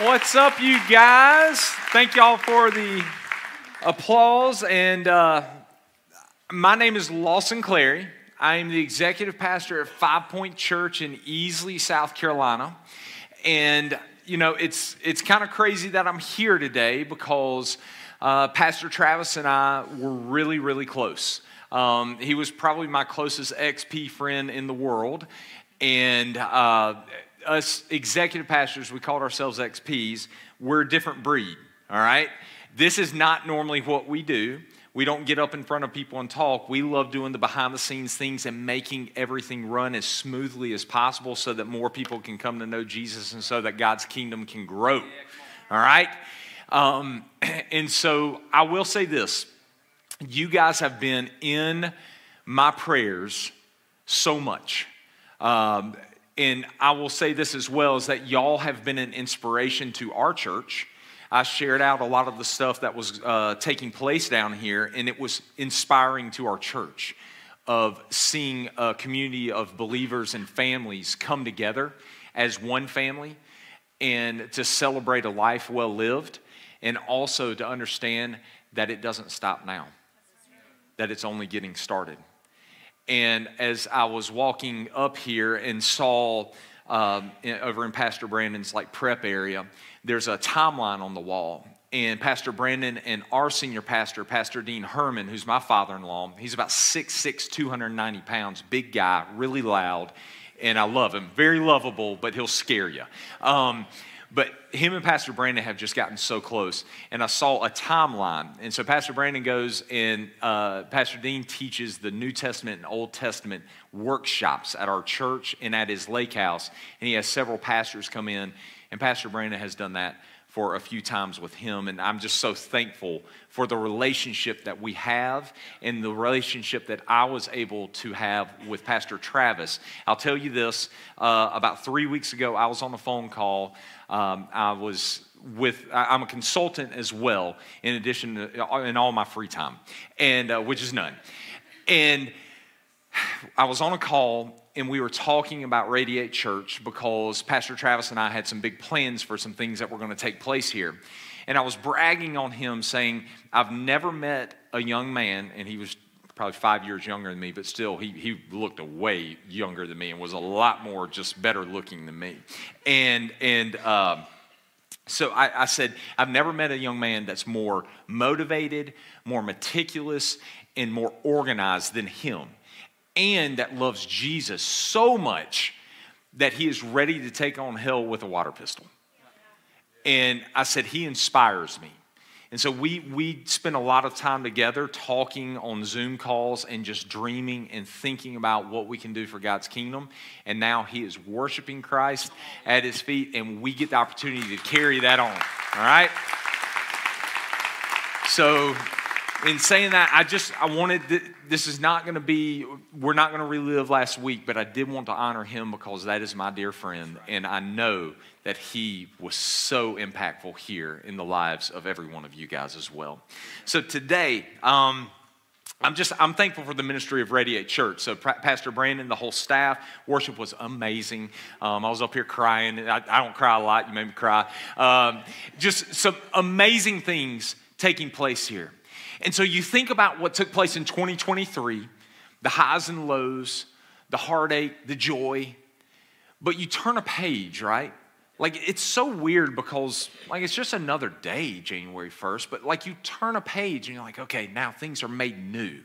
What's up, you guys? Thank y'all for the applause. And uh, my name is Lawson Clary. I am the executive pastor at Five Point Church in Easley, South Carolina. And, you know, it's, it's kind of crazy that I'm here today because uh, Pastor Travis and I were really, really close. Um, he was probably my closest XP friend in the world. And uh, us executive pastors, we called ourselves XPs, we're a different breed, all right? This is not normally what we do. We don't get up in front of people and talk. We love doing the behind the scenes things and making everything run as smoothly as possible so that more people can come to know Jesus and so that God's kingdom can grow. All right? Um, and so I will say this you guys have been in my prayers so much. Um, and I will say this as well is that y'all have been an inspiration to our church. I shared out a lot of the stuff that was uh, taking place down here, and it was inspiring to our church of seeing a community of believers and families come together as one family and to celebrate a life well lived, and also to understand that it doesn't stop now, that it's only getting started. And as I was walking up here and saw um, over in Pastor Brandon's like prep area, there's a timeline on the wall. And Pastor Brandon and our senior pastor, Pastor Dean Herman, who's my father in law, he's about 6'6, 290 pounds, big guy, really loud. And I love him. Very lovable, but he'll scare you. Um, but him and Pastor Brandon have just gotten so close. And I saw a timeline. And so Pastor Brandon goes and uh, Pastor Dean teaches the New Testament and Old Testament workshops at our church and at his lake house. And he has several pastors come in. And Pastor Brandon has done that for a few times with him. And I'm just so thankful for the relationship that we have and the relationship that I was able to have with Pastor Travis. I'll tell you this uh, about three weeks ago, I was on a phone call. Um, I was with I'm a consultant as well, in addition to uh, in all my free time, and uh, which is none. And I was on a call and we were talking about Radiate Church because Pastor Travis and I had some big plans for some things that were going to take place here. And I was bragging on him, saying, I've never met a young man, and he was probably five years younger than me, but still, he, he looked way younger than me and was a lot more just better looking than me. And, and, uh, so I, I, said, I've never met a young man that's more motivated, more meticulous, and more organized than him and that loves Jesus so much that he is ready to take on hell with a water pistol. And I said, He inspires me. And so we, we spend a lot of time together talking on Zoom calls and just dreaming and thinking about what we can do for God's kingdom. And now he is worshiping Christ at his feet, and we get the opportunity to carry that on. All right? So in saying that, I just I wanted this is not going to be we're not going to relive last week, but I did want to honor him because that is my dear friend, and I know that he was so impactful here in the lives of every one of you guys as well. So today. Um, I'm just I'm thankful for the ministry of Radiate Church. So Pastor Brandon, the whole staff, worship was amazing. Um, I was up here crying. I, I, don't cry a lot. You made me cry. Um, just some amazing things taking place here. And so you think about what took place in 2023 the highs and lows, the heartache, the joy, but you turn a page, right? Like it's so weird because like it's just another day, January 1st, but like you turn a page and you're like, okay, now things are made new.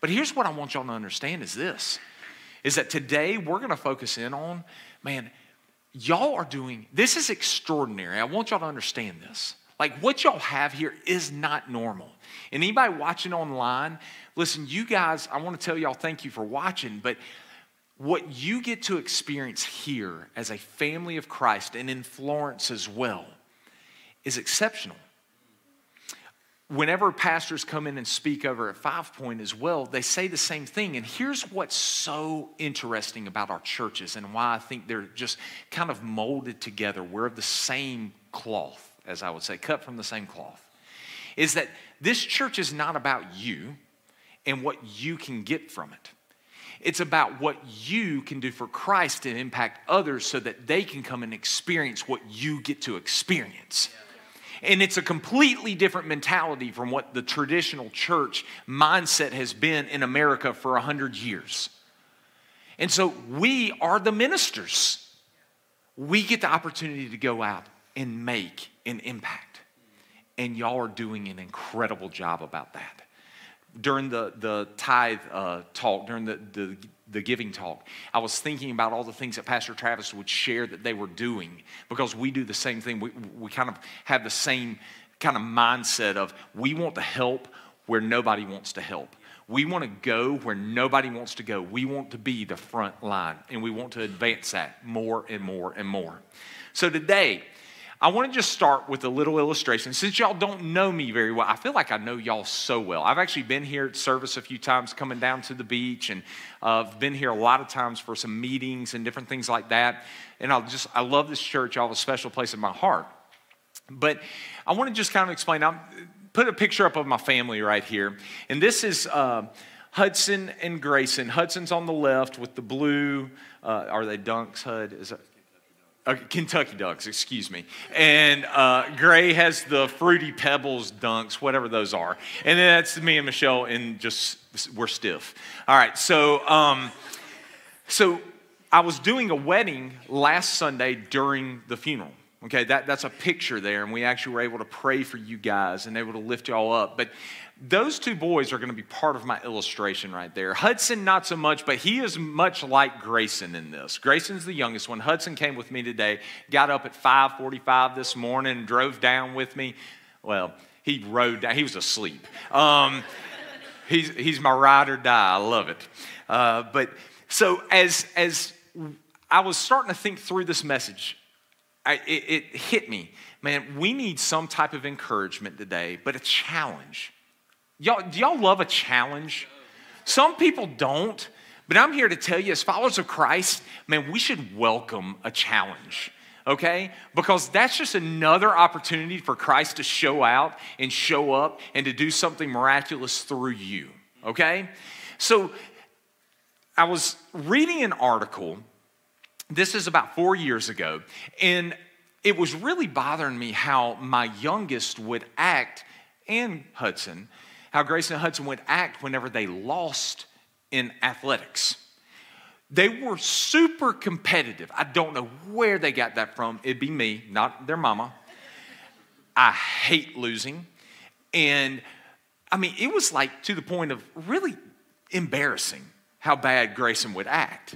But here's what I want y'all to understand is this is that today we're going to focus in on, man, y'all are doing this is extraordinary. I want y'all to understand this. Like what y'all have here is not normal. And anybody watching online, listen, you guys, I want to tell y'all thank you for watching, but what you get to experience here as a family of Christ and in Florence as well is exceptional. Whenever pastors come in and speak over at Five Point as well, they say the same thing. And here's what's so interesting about our churches and why I think they're just kind of molded together. We're of the same cloth, as I would say, cut from the same cloth. Is that this church is not about you and what you can get from it. It's about what you can do for Christ and impact others so that they can come and experience what you get to experience. And it's a completely different mentality from what the traditional church mindset has been in America for 100 years. And so we are the ministers. We get the opportunity to go out and make an impact. And y'all are doing an incredible job about that. During the, the tithe uh, talk, during the, the, the giving talk, I was thinking about all the things that Pastor Travis would share that they were doing because we do the same thing. We, we kind of have the same kind of mindset of we want to help where nobody wants to help. We want to go where nobody wants to go. We want to be the front line, and we want to advance that more and more and more. So today, I want to just start with a little illustration. Since y'all don't know me very well, I feel like I know y'all so well. I've actually been here at service a few times coming down to the beach, and uh, I've been here a lot of times for some meetings and different things like that. And I just, I love this church. Y'all have a special place in my heart. But I want to just kind of explain. I'm, put a picture up of my family right here. And this is uh, Hudson and Grayson. Hudson's on the left with the blue, uh, are they dunks, Hud? Is Kentucky Ducks, excuse me. And uh, Gray has the Fruity Pebbles dunks, whatever those are. And then that's me and Michelle, and just we're stiff. All right, so um, so I was doing a wedding last Sunday during the funeral. Okay, that, that's a picture there, and we actually were able to pray for you guys and able to lift y'all up. But those two boys are going to be part of my illustration right there. Hudson, not so much, but he is much like Grayson in this. Grayson's the youngest one. Hudson came with me today, got up at 5:45 this morning, drove down with me. Well, he rode down. He was asleep. Um, he's he's my ride or die. I love it. Uh, but so as as I was starting to think through this message, I, it, it hit me, man. We need some type of encouragement today, but a challenge Y'all, do y'all love a challenge? Some people don't, but I'm here to tell you, as followers of Christ, man, we should welcome a challenge, okay? Because that's just another opportunity for Christ to show out and show up and to do something miraculous through you, okay? So I was reading an article, this is about four years ago, and it was really bothering me how my youngest would act and Hudson how Grayson and Hudson would act whenever they lost in athletics. They were super competitive. I don't know where they got that from. It'd be me, not their mama. I hate losing. And I mean, it was like to the point of really embarrassing how bad Grayson would act.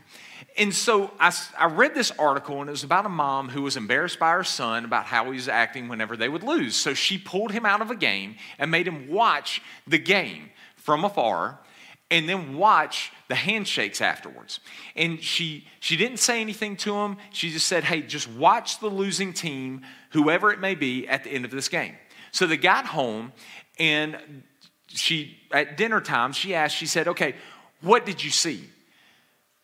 And so I, I read this article, and it was about a mom who was embarrassed by her son about how he was acting whenever they would lose. So she pulled him out of a game and made him watch the game from afar and then watch the handshakes afterwards. And she she didn't say anything to him. She just said, "Hey, just watch the losing team, whoever it may be, at the end of this game." So they got home, and she at dinner time she asked. She said, "Okay, what did you see?"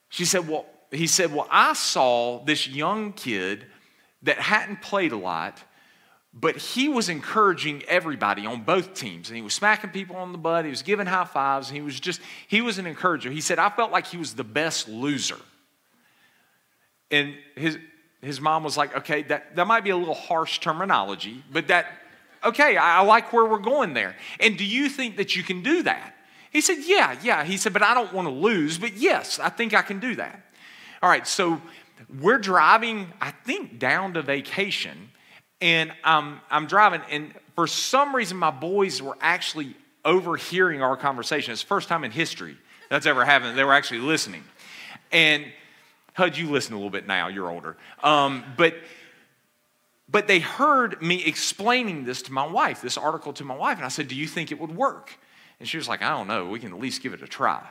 She said, "Well, he said, Well, I saw this young kid that hadn't played a lot, but he was encouraging everybody on both teams. And he was smacking people on the butt, he was giving high fives, and he was just, he was an encourager. He said, I felt like he was the best loser. And his, his mom was like, okay, that, that might be a little harsh terminology, but that, okay, I, I like where we're going there. And do you think that you can do that? He said, yeah, yeah. He said, but I don't want to lose, but yes, I think I can do that. All right, so we're driving, I think, down to vacation, and I'm, I'm driving, and for some reason, my boys were actually overhearing our conversation. It's the first time in history that's ever happened. They were actually listening. And Hud, you listen a little bit now, you're older. Um, but but they heard me explaining this to my wife, this article to my wife, and I said, Do you think it would work? And she was like, I don't know. We can at least give it a try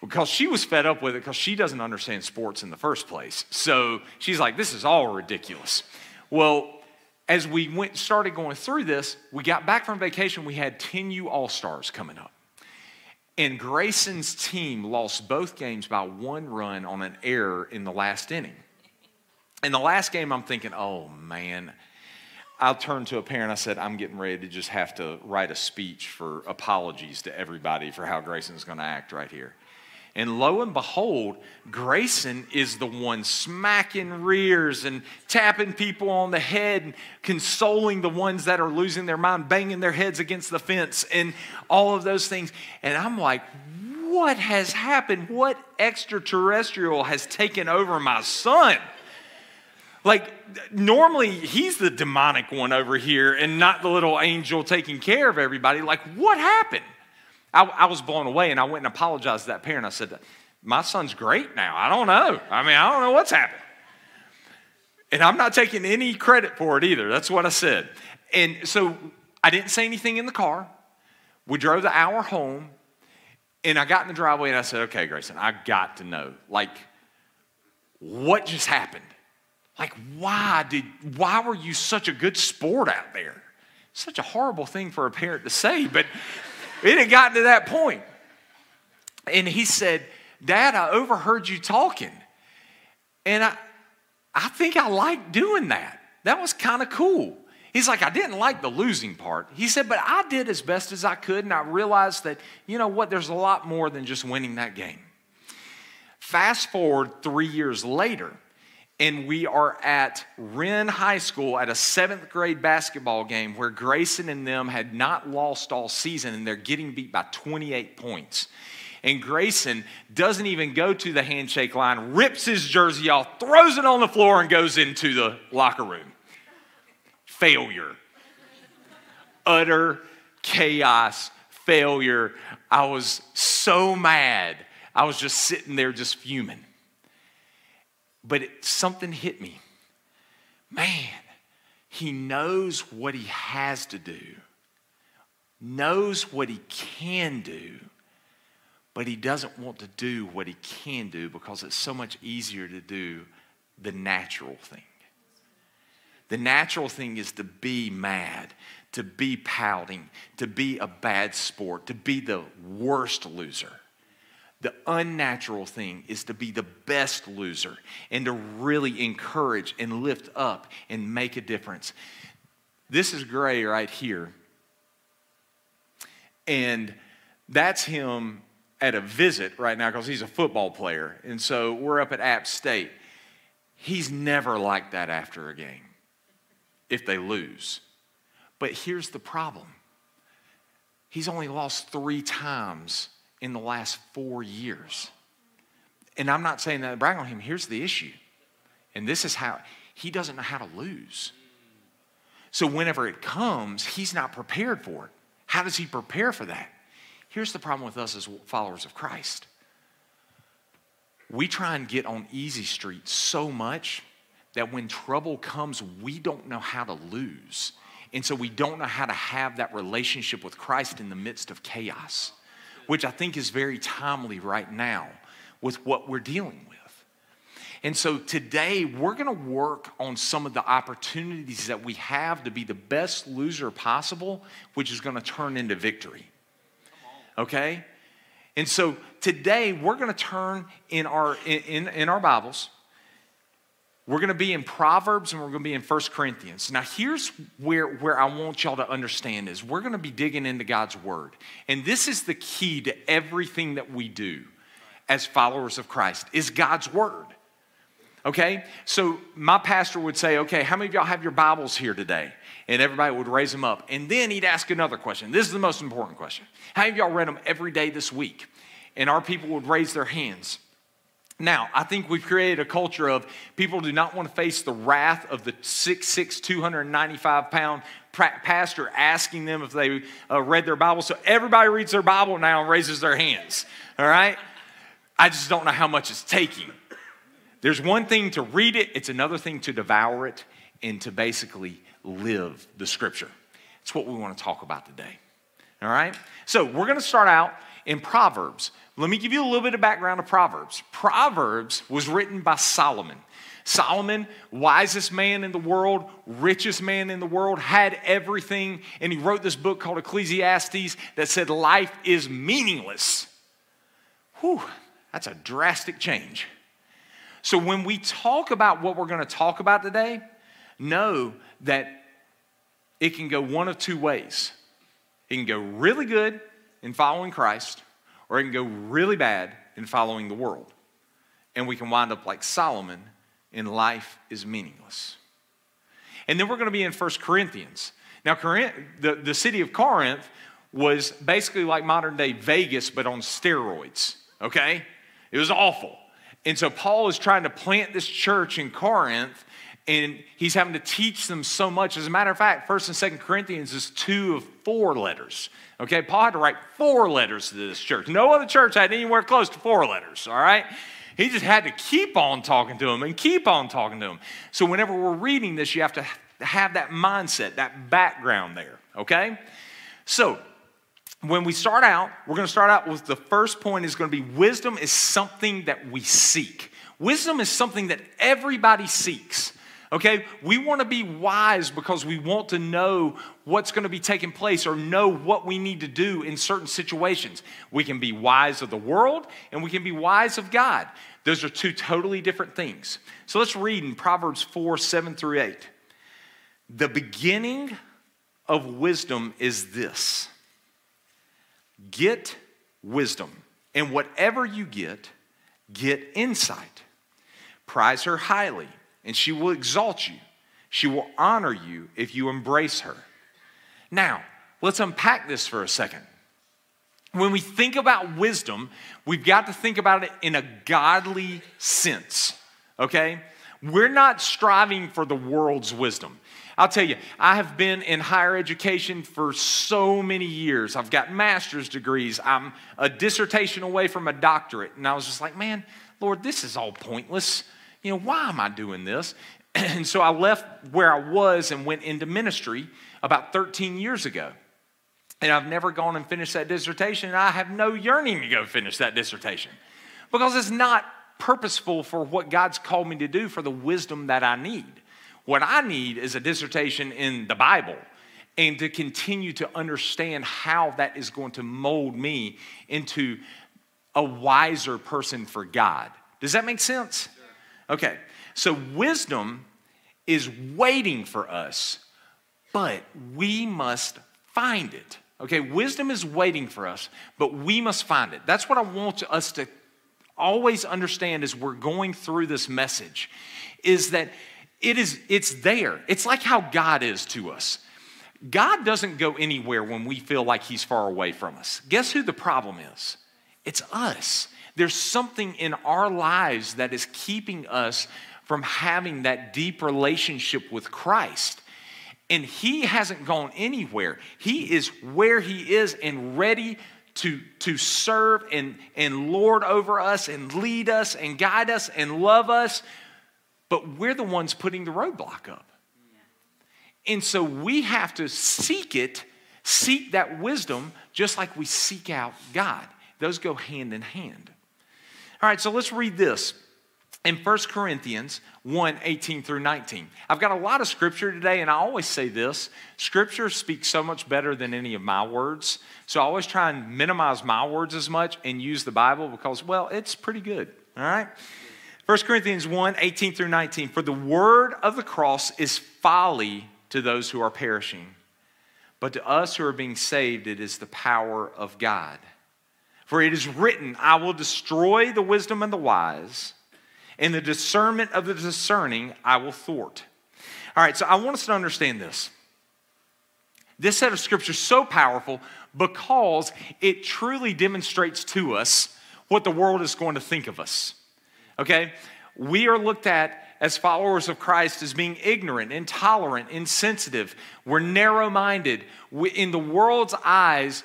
because she was fed up with it because she doesn't understand sports in the first place. So she's like, this is all ridiculous. Well, as we went started going through this, we got back from vacation, we had 10U All Stars coming up. And Grayson's team lost both games by one run on an error in the last inning. In the last game, I'm thinking, oh man. I turned to a parent. I said, I'm getting ready to just have to write a speech for apologies to everybody for how Grayson's going to act right here. And lo and behold, Grayson is the one smacking rears and tapping people on the head and consoling the ones that are losing their mind, banging their heads against the fence, and all of those things. And I'm like, what has happened? What extraterrestrial has taken over my son? Like, normally he's the demonic one over here and not the little angel taking care of everybody. Like, what happened? I, I was blown away and I went and apologized to that parent. I said, My son's great now. I don't know. I mean, I don't know what's happened. And I'm not taking any credit for it either. That's what I said. And so I didn't say anything in the car. We drove the hour home and I got in the driveway and I said, Okay, Grayson, I got to know. Like, what just happened? Like, why did why were you such a good sport out there? Such a horrible thing for a parent to say, but it had gotten to that point. And he said, Dad, I overheard you talking. And I I think I like doing that. That was kind of cool. He's like, I didn't like the losing part. He said, but I did as best as I could, and I realized that, you know what, there's a lot more than just winning that game. Fast forward three years later, and we are at Wren High School at a seventh grade basketball game where Grayson and them had not lost all season and they're getting beat by 28 points. And Grayson doesn't even go to the handshake line, rips his jersey off, throws it on the floor, and goes into the locker room. Failure. Utter chaos, failure. I was so mad. I was just sitting there, just fuming. But it, something hit me. Man, he knows what he has to do, knows what he can do, but he doesn't want to do what he can do because it's so much easier to do the natural thing. The natural thing is to be mad, to be pouting, to be a bad sport, to be the worst loser. The unnatural thing is to be the best loser and to really encourage and lift up and make a difference. This is Gray right here. And that's him at a visit right now because he's a football player. And so we're up at App State. He's never like that after a game if they lose. But here's the problem he's only lost three times in the last four years. And I'm not saying that to brag on him. Here's the issue. And this is how he doesn't know how to lose. So whenever it comes, he's not prepared for it. How does he prepare for that? Here's the problem with us as followers of Christ we try and get on easy street so much that when trouble comes, we don't know how to lose. And so we don't know how to have that relationship with Christ in the midst of chaos which I think is very timely right now with what we're dealing with. And so today we're going to work on some of the opportunities that we have to be the best loser possible, which is going to turn into victory. Okay? And so today we're going to turn in our in, in our Bibles we're going to be in Proverbs and we're going to be in First Corinthians. Now, here's where, where I want y'all to understand is we're going to be digging into God's Word. And this is the key to everything that we do as followers of Christ is God's Word. Okay? So my pastor would say, okay, how many of y'all have your Bibles here today? And everybody would raise them up. And then he'd ask another question. This is the most important question. How many of y'all read them every day this week? And our people would raise their hands. Now, I think we've created a culture of people do not want to face the wrath of the 6'6, 295 pound pastor asking them if they uh, read their Bible. So everybody reads their Bible now and raises their hands. All right? I just don't know how much it's taking. There's one thing to read it, it's another thing to devour it and to basically live the scripture. It's what we want to talk about today. All right? So we're going to start out in Proverbs. Let me give you a little bit of background of Proverbs. Proverbs was written by Solomon. Solomon, wisest man in the world, richest man in the world, had everything, and he wrote this book called Ecclesiastes that said life is meaningless. Whew, that's a drastic change. So when we talk about what we're going to talk about today, know that it can go one of two ways. It can go really good in following Christ, or it can go really bad in following the world. And we can wind up like Solomon in life is meaningless. And then we're going to be in 1 Corinthians. Now, Corinth, the, the city of Corinth was basically like modern day Vegas, but on steroids, okay? It was awful. And so Paul is trying to plant this church in Corinth, and he's having to teach them so much. As a matter of fact, 1st and 2nd Corinthians is two of four letters. Okay, Paul had to write four letters to this church. No other church had anywhere close to four letters, all right? He just had to keep on talking to them and keep on talking to them. So whenever we're reading this, you have to have that mindset, that background there, okay? So when we start out, we're going to start out with the first point is going to be wisdom is something that we seek. Wisdom is something that everybody seeks. Okay? We want to be wise because we want to know what's going to be taking place or know what we need to do in certain situations. We can be wise of the world and we can be wise of God. Those are two totally different things. So let's read in Proverbs 4 7 through 8. The beginning of wisdom is this get wisdom, and whatever you get, get insight. Prize her highly and she will exalt you. She will honor you if you embrace her. Now, let's unpack this for a second. When we think about wisdom, we've got to think about it in a godly sense, okay? We're not striving for the world's wisdom. I'll tell you, I have been in higher education for so many years. I've got master's degrees. I'm a dissertation away from a doctorate. And I was just like, man, Lord, this is all pointless you know, why am I doing this? And so I left where I was and went into ministry about 13 years ago. And I've never gone and finished that dissertation, and I have no yearning to go finish that dissertation because it's not purposeful for what God's called me to do for the wisdom that I need. What I need is a dissertation in the Bible and to continue to understand how that is going to mold me into a wiser person for God. Does that make sense? Okay, so wisdom is waiting for us, but we must find it. Okay, wisdom is waiting for us, but we must find it. That's what I want us to always understand as we're going through this message is that it is it's there. It's like how God is to us. God doesn't go anywhere when we feel like he's far away from us. Guess who the problem is? It's us. There's something in our lives that is keeping us from having that deep relationship with Christ. And He hasn't gone anywhere. He is where He is and ready to, to serve and, and lord over us and lead us and guide us and love us. But we're the ones putting the roadblock up. And so we have to seek it, seek that wisdom, just like we seek out God. Those go hand in hand. All right, so let's read this in 1 Corinthians 1 18 through 19. I've got a lot of scripture today, and I always say this scripture speaks so much better than any of my words. So I always try and minimize my words as much and use the Bible because, well, it's pretty good. All right? 1 Corinthians 1 18 through 19. For the word of the cross is folly to those who are perishing, but to us who are being saved, it is the power of God. For it is written, I will destroy the wisdom of the wise, and the discernment of the discerning I will thwart. All right, so I want us to understand this. This set of scripture is so powerful because it truly demonstrates to us what the world is going to think of us. Okay? We are looked at as followers of Christ as being ignorant, intolerant, insensitive. We're narrow minded. In the world's eyes,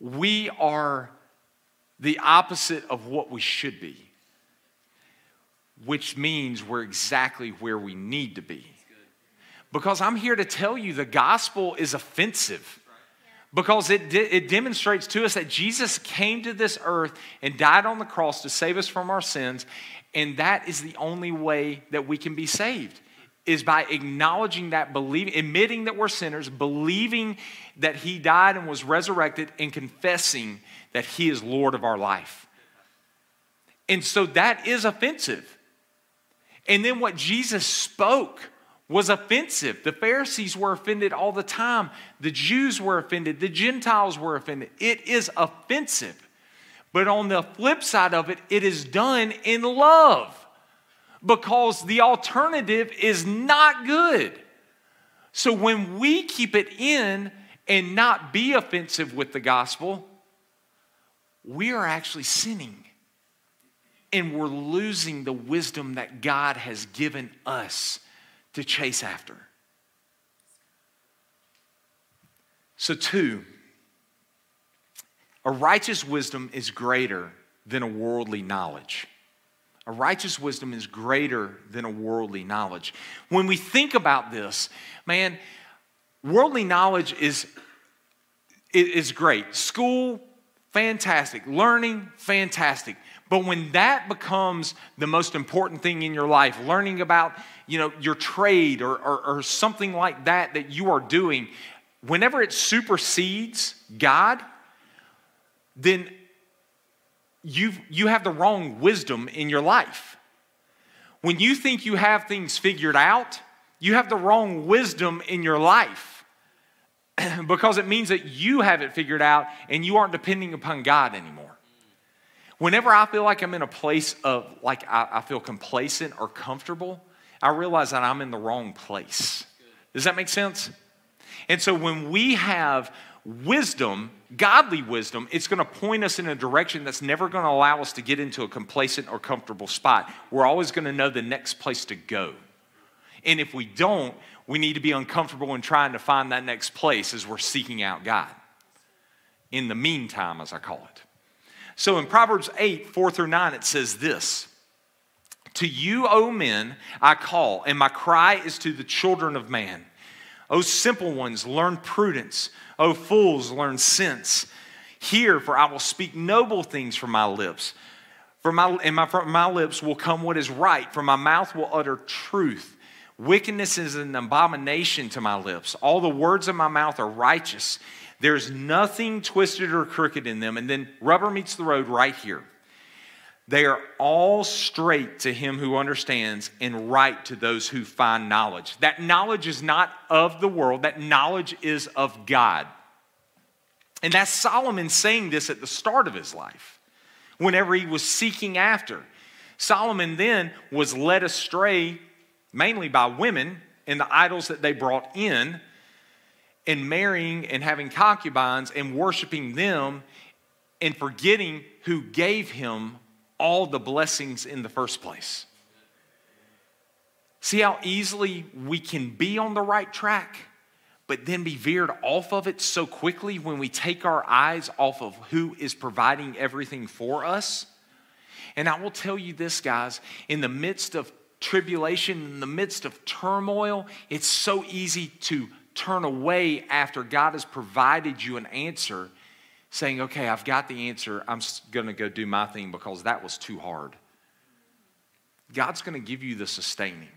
we are the opposite of what we should be, which means we're exactly where we need to be. Because I'm here to tell you the gospel is offensive. Because it, de- it demonstrates to us that Jesus came to this earth and died on the cross to save us from our sins, and that is the only way that we can be saved is by acknowledging that, believing, admitting that we're sinners, believing that He died and was resurrected, and confessing that He is Lord of our life. And so that is offensive. And then what Jesus spoke was offensive. The Pharisees were offended all the time, the Jews were offended, the Gentiles were offended. It is offensive. But on the flip side of it, it is done in love because the alternative is not good. So when we keep it in and not be offensive with the gospel, we are actually sinning. And we're losing the wisdom that God has given us to chase after. So, two, a righteous wisdom is greater than a worldly knowledge. A righteous wisdom is greater than a worldly knowledge. When we think about this, man, worldly knowledge is, is great. School, fantastic. Learning, fantastic. But when that becomes the most important thing in your life, learning about you know, your trade or, or, or something like that that you are doing, whenever it supersedes God, then you you have the wrong wisdom in your life. When you think you have things figured out, you have the wrong wisdom in your life because it means that you have it figured out and you aren't depending upon God anymore. Whenever I feel like I'm in a place of like I, I feel complacent or comfortable, I realize that I'm in the wrong place. Does that make sense? And so when we have wisdom, godly wisdom, it's going to point us in a direction that's never going to allow us to get into a complacent or comfortable spot. We're always going to know the next place to go. And if we don't, we need to be uncomfortable in trying to find that next place as we're seeking out God. In the meantime, as I call it. So in Proverbs 8, 4 through 9, it says this To you, O men, I call, and my cry is to the children of man. O simple ones, learn prudence. O fools, learn sense. Hear, for I will speak noble things from my lips. For my, and my, from my lips will come what is right, for my mouth will utter truth. Wickedness is an abomination to my lips. All the words of my mouth are righteous. There's nothing twisted or crooked in them. And then rubber meets the road right here. They are all straight to him who understands and right to those who find knowledge. That knowledge is not of the world, that knowledge is of God. And that's Solomon saying this at the start of his life, whenever he was seeking after. Solomon then was led astray mainly by women and the idols that they brought in, and marrying and having concubines and worshiping them and forgetting who gave him all the blessings in the first place. See how easily we can be on the right track, but then be veered off of it so quickly when we take our eyes off of who is providing everything for us? And I will tell you this, guys, in the midst of tribulation, in the midst of turmoil, it's so easy to turn away after God has provided you an answer saying, okay, I've got the answer. I'm going to go do my thing because that was too hard. God's going to give you the sustaining,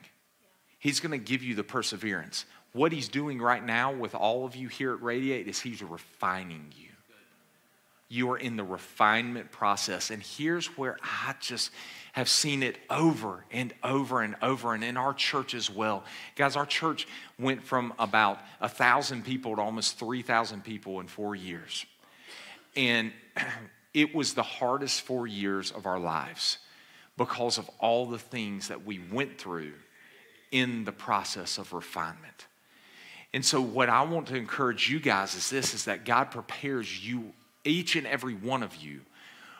He's going to give you the perseverance. What He's doing right now with all of you here at Radiate is He's refining you. You are in the refinement process. And here's where I just have seen it over and over and over, and in our church as well. Guys, our church went from about a thousand people to almost 3,000 people in four years. And it was the hardest four years of our lives because of all the things that we went through in the process of refinement. And so what I want to encourage you guys is this is that God prepares you each and every one of you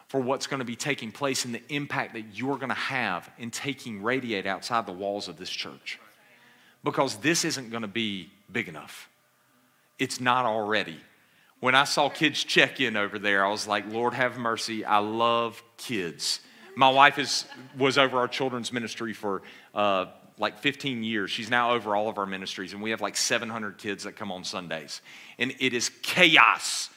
for what's going to be taking place and the impact that you're going to have in taking radiate outside the walls of this church. Because this isn't going to be big enough. It's not already. When I saw kids check in over there, I was like, Lord, have mercy. I love kids. My wife is, was over our children's ministry for uh, like 15 years. She's now over all of our ministries, and we have like 700 kids that come on Sundays. And it is chaos,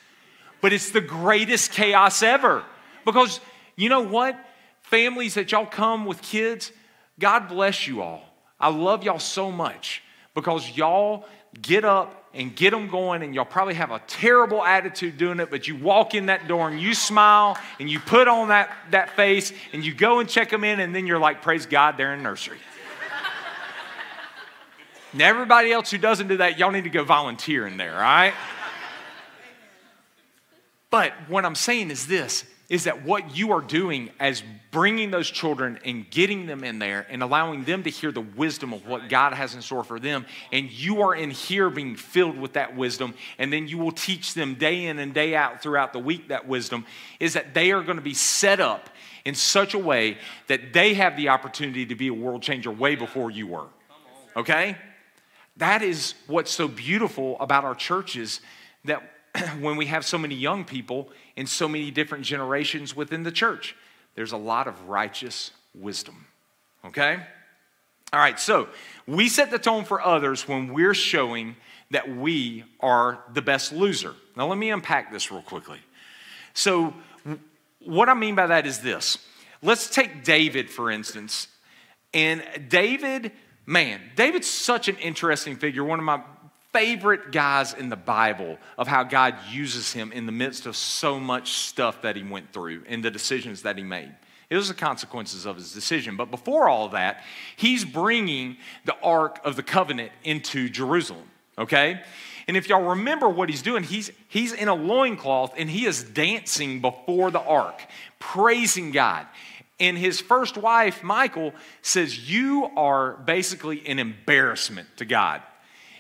but it's the greatest chaos ever. Because you know what? Families that y'all come with kids, God bless you all. I love y'all so much because y'all get up and get them going, and y'all probably have a terrible attitude doing it, but you walk in that door and you smile and you put on that, that face and you go and check them in, and then you're like, Praise God, they're in nursery. and everybody else who doesn't do that, y'all need to go volunteer in there, all right? But what I'm saying is this is that what you are doing as bringing those children and getting them in there and allowing them to hear the wisdom of what God has in store for them, and you are in here being filled with that wisdom, and then you will teach them day in and day out throughout the week that wisdom, is that they are going to be set up in such a way that they have the opportunity to be a world changer way before you were. Okay? That is what's so beautiful about our churches that when we have so many young people in so many different generations within the church, there's a lot of righteous wisdom. Okay? All right, so we set the tone for others when we're showing that we are the best loser. Now, let me unpack this real quickly. So, what I mean by that is this let's take David, for instance. And David, man, David's such an interesting figure, one of my favorite guys in the Bible of how God uses him in the midst of so much stuff that he went through and the decisions that he made. It was the consequences of his decision. But before all that, he's bringing the Ark of the Covenant into Jerusalem, okay? And if y'all remember what he's doing, he's, he's in a loincloth and he is dancing before the ark, praising God. And his first wife, Michal, says, You are basically an embarrassment to God.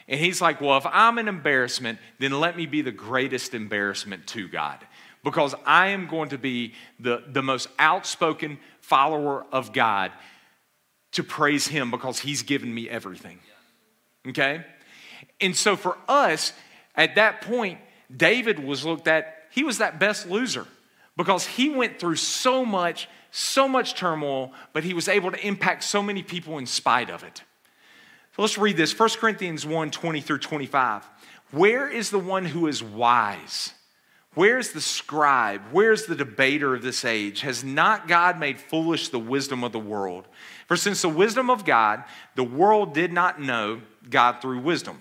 And he's like, Well, if I'm an embarrassment, then let me be the greatest embarrassment to God. Because I am going to be the, the most outspoken follower of God to praise him because he's given me everything. Okay? And so for us, at that point, David was looked at, he was that best loser because he went through so much, so much turmoil, but he was able to impact so many people in spite of it. Let's read this 1 Corinthians 1 20 through 25. Where is the one who is wise? Where's the scribe? Where's the debater of this age? Has not God made foolish the wisdom of the world? For since the wisdom of God, the world did not know God through wisdom.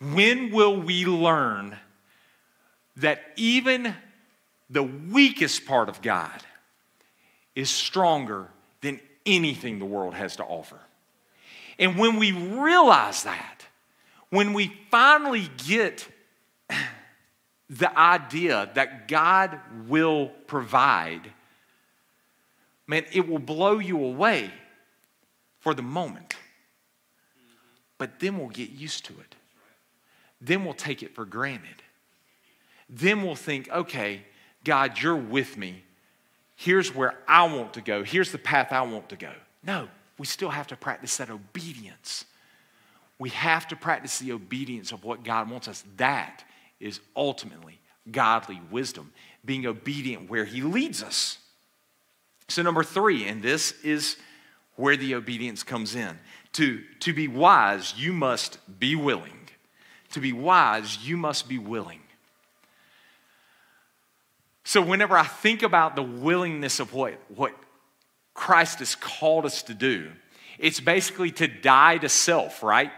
when will we learn that even the weakest part of God is stronger than anything the world has to offer? And when we realize that, when we finally get the idea that God will provide, man, it will blow you away for the moment. But then we'll get used to it then we'll take it for granted. Then we'll think, okay, God, you're with me. Here's where I want to go. Here's the path I want to go. No, we still have to practice that obedience. We have to practice the obedience of what God wants us. That is ultimately godly wisdom, being obedient where He leads us. So, number three, and this is where the obedience comes in. To, to be wise, you must be willing. To be wise, you must be willing. So, whenever I think about the willingness of what, what Christ has called us to do, it's basically to die to self, right?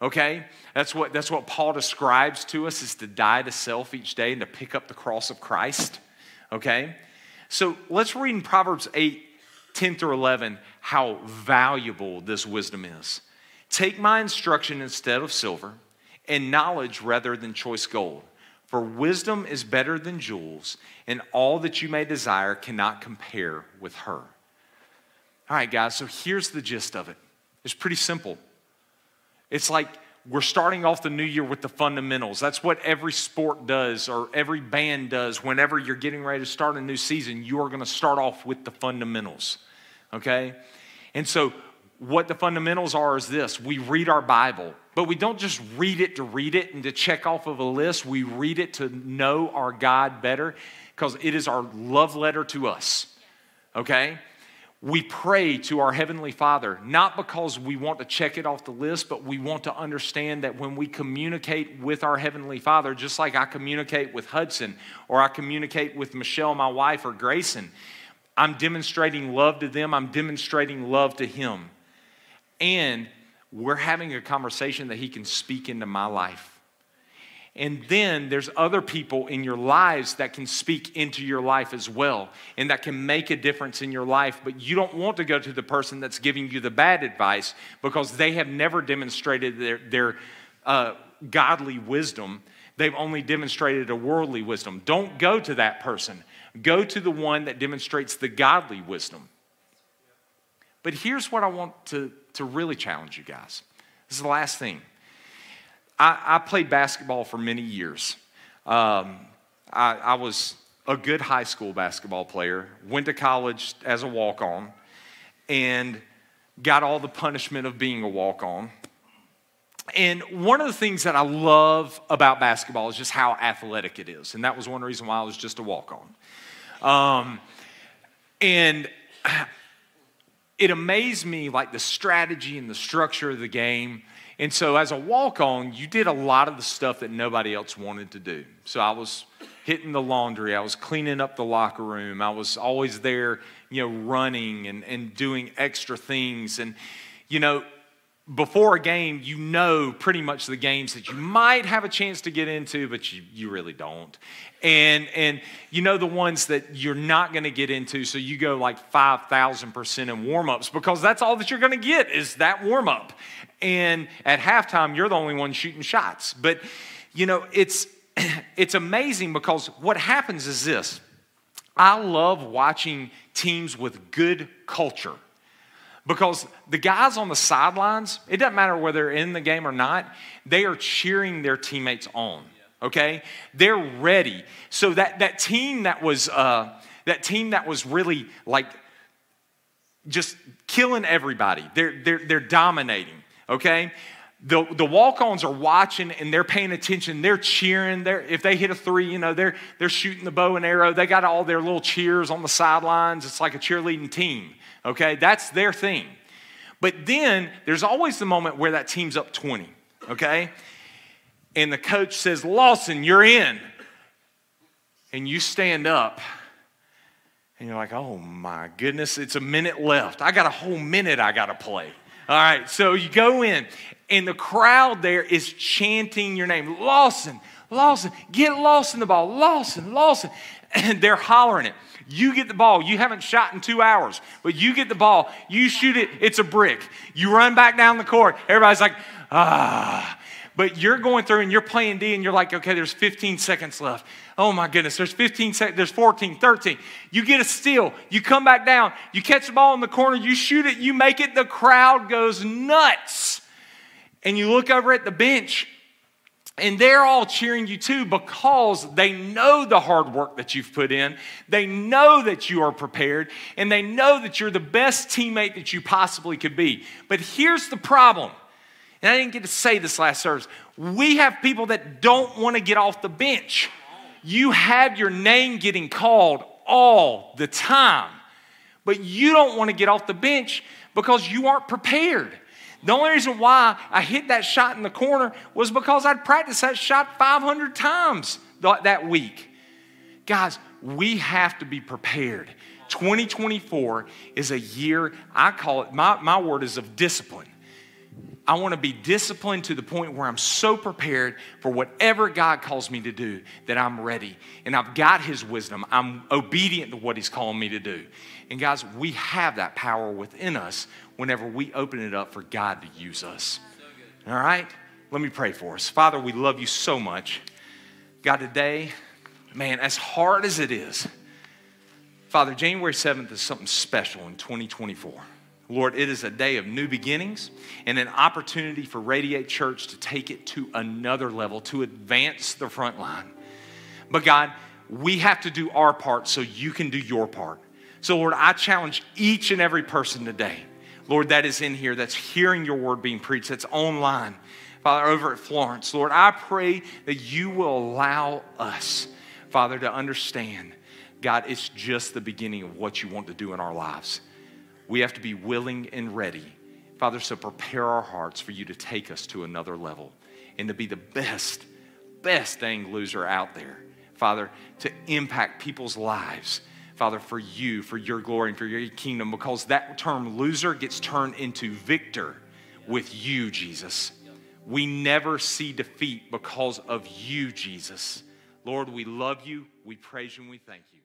Okay? That's what, that's what Paul describes to us is to die to self each day and to pick up the cross of Christ. Okay? So let's read in Proverbs 8, 10 through 11, how valuable this wisdom is. Take my instruction instead of silver and knowledge rather than choice gold. For wisdom is better than jewels, and all that you may desire cannot compare with her. All right, guys, so here's the gist of it it's pretty simple. It's like we're starting off the new year with the fundamentals. That's what every sport does or every band does. Whenever you're getting ready to start a new season, you are going to start off with the fundamentals. Okay? And so, what the fundamentals are is this we read our Bible. But we don't just read it to read it and to check off of a list. We read it to know our God better because it is our love letter to us. Okay? we pray to our Heavenly Father, not because we want to check it off the list, but we want to understand that when we communicate with our Heavenly Father, just like I communicate with Hudson or I communicate with Michelle, my wife, or Grayson, I'm demonstrating love to them, I'm demonstrating love to Him. And we're having a conversation that He can speak into my life. And then there's other people in your lives that can speak into your life as well and that can make a difference in your life. But you don't want to go to the person that's giving you the bad advice because they have never demonstrated their, their uh, godly wisdom. They've only demonstrated a worldly wisdom. Don't go to that person. Go to the one that demonstrates the godly wisdom. But here's what I want to, to really challenge you guys. This is the last thing. I, I played basketball for many years. Um, I, I was a good high school basketball player, went to college as a walk on, and got all the punishment of being a walk on. And one of the things that I love about basketball is just how athletic it is. And that was one reason why I was just a walk on. Um, and it amazed me, like the strategy and the structure of the game. And so, as a walk on, you did a lot of the stuff that nobody else wanted to do. So, I was hitting the laundry, I was cleaning up the locker room, I was always there, you know, running and, and doing extra things. And, you know, before a game, you know pretty much the games that you might have a chance to get into, but you, you really don't. And, and you know the ones that you're not going to get into, so you go like 5,000% in warm ups because that's all that you're going to get is that warm up. And at halftime, you're the only one shooting shots. But, you know, it's, it's amazing because what happens is this I love watching teams with good culture because the guys on the sidelines, it doesn't matter whether they're in the game or not, they are cheering their teammates on. Okay, they're ready. So that that team that was uh, that team that was really like just killing everybody. They're they're they're dominating. Okay, the, the walk-ons are watching and they're paying attention. They're cheering. They're, if they hit a three, you know, they're, they're shooting the bow and arrow. They got all their little cheers on the sidelines. It's like a cheerleading team. Okay, that's their thing. But then there's always the moment where that team's up 20. Okay, and the coach says, Lawson, you're in. And you stand up and you're like, oh my goodness, it's a minute left. I got a whole minute I got to play. All right, so you go in, and the crowd there is chanting your name Lawson, Lawson, get Lawson the ball, Lawson, Lawson. And they're hollering it. You get the ball. You haven't shot in two hours, but you get the ball. You shoot it, it's a brick. You run back down the court. Everybody's like, ah. But you're going through and you're playing D and you're like, okay, there's 15 seconds left. Oh my goodness, there's 15 seconds, there's 14, 13. You get a steal, you come back down, you catch the ball in the corner, you shoot it, you make it, the crowd goes nuts. And you look over at the bench, and they're all cheering you too because they know the hard work that you've put in. They know that you are prepared, and they know that you're the best teammate that you possibly could be. But here's the problem, and I didn't get to say this last service. We have people that don't want to get off the bench you have your name getting called all the time, but you don't want to get off the bench because you aren't prepared. The only reason why I hit that shot in the corner was because I'd practiced that shot 500 times that week. Guys, we have to be prepared. 2024 is a year, I call it, my, my word is of discipline. I want to be disciplined to the point where I'm so prepared for whatever God calls me to do that I'm ready. And I've got His wisdom. I'm obedient to what He's calling me to do. And guys, we have that power within us whenever we open it up for God to use us. All right? Let me pray for us. Father, we love you so much. God, today, man, as hard as it is, Father, January 7th is something special in 2024. Lord, it is a day of new beginnings and an opportunity for Radiate Church to take it to another level, to advance the front line. But God, we have to do our part so you can do your part. So, Lord, I challenge each and every person today, Lord, that is in here, that's hearing your word being preached, that's online, Father, over at Florence. Lord, I pray that you will allow us, Father, to understand, God, it's just the beginning of what you want to do in our lives. We have to be willing and ready. Father, so prepare our hearts for you to take us to another level and to be the best, best dang loser out there. Father, to impact people's lives. Father, for you, for your glory, and for your kingdom, because that term loser gets turned into victor with you, Jesus. We never see defeat because of you, Jesus. Lord, we love you, we praise you, and we thank you.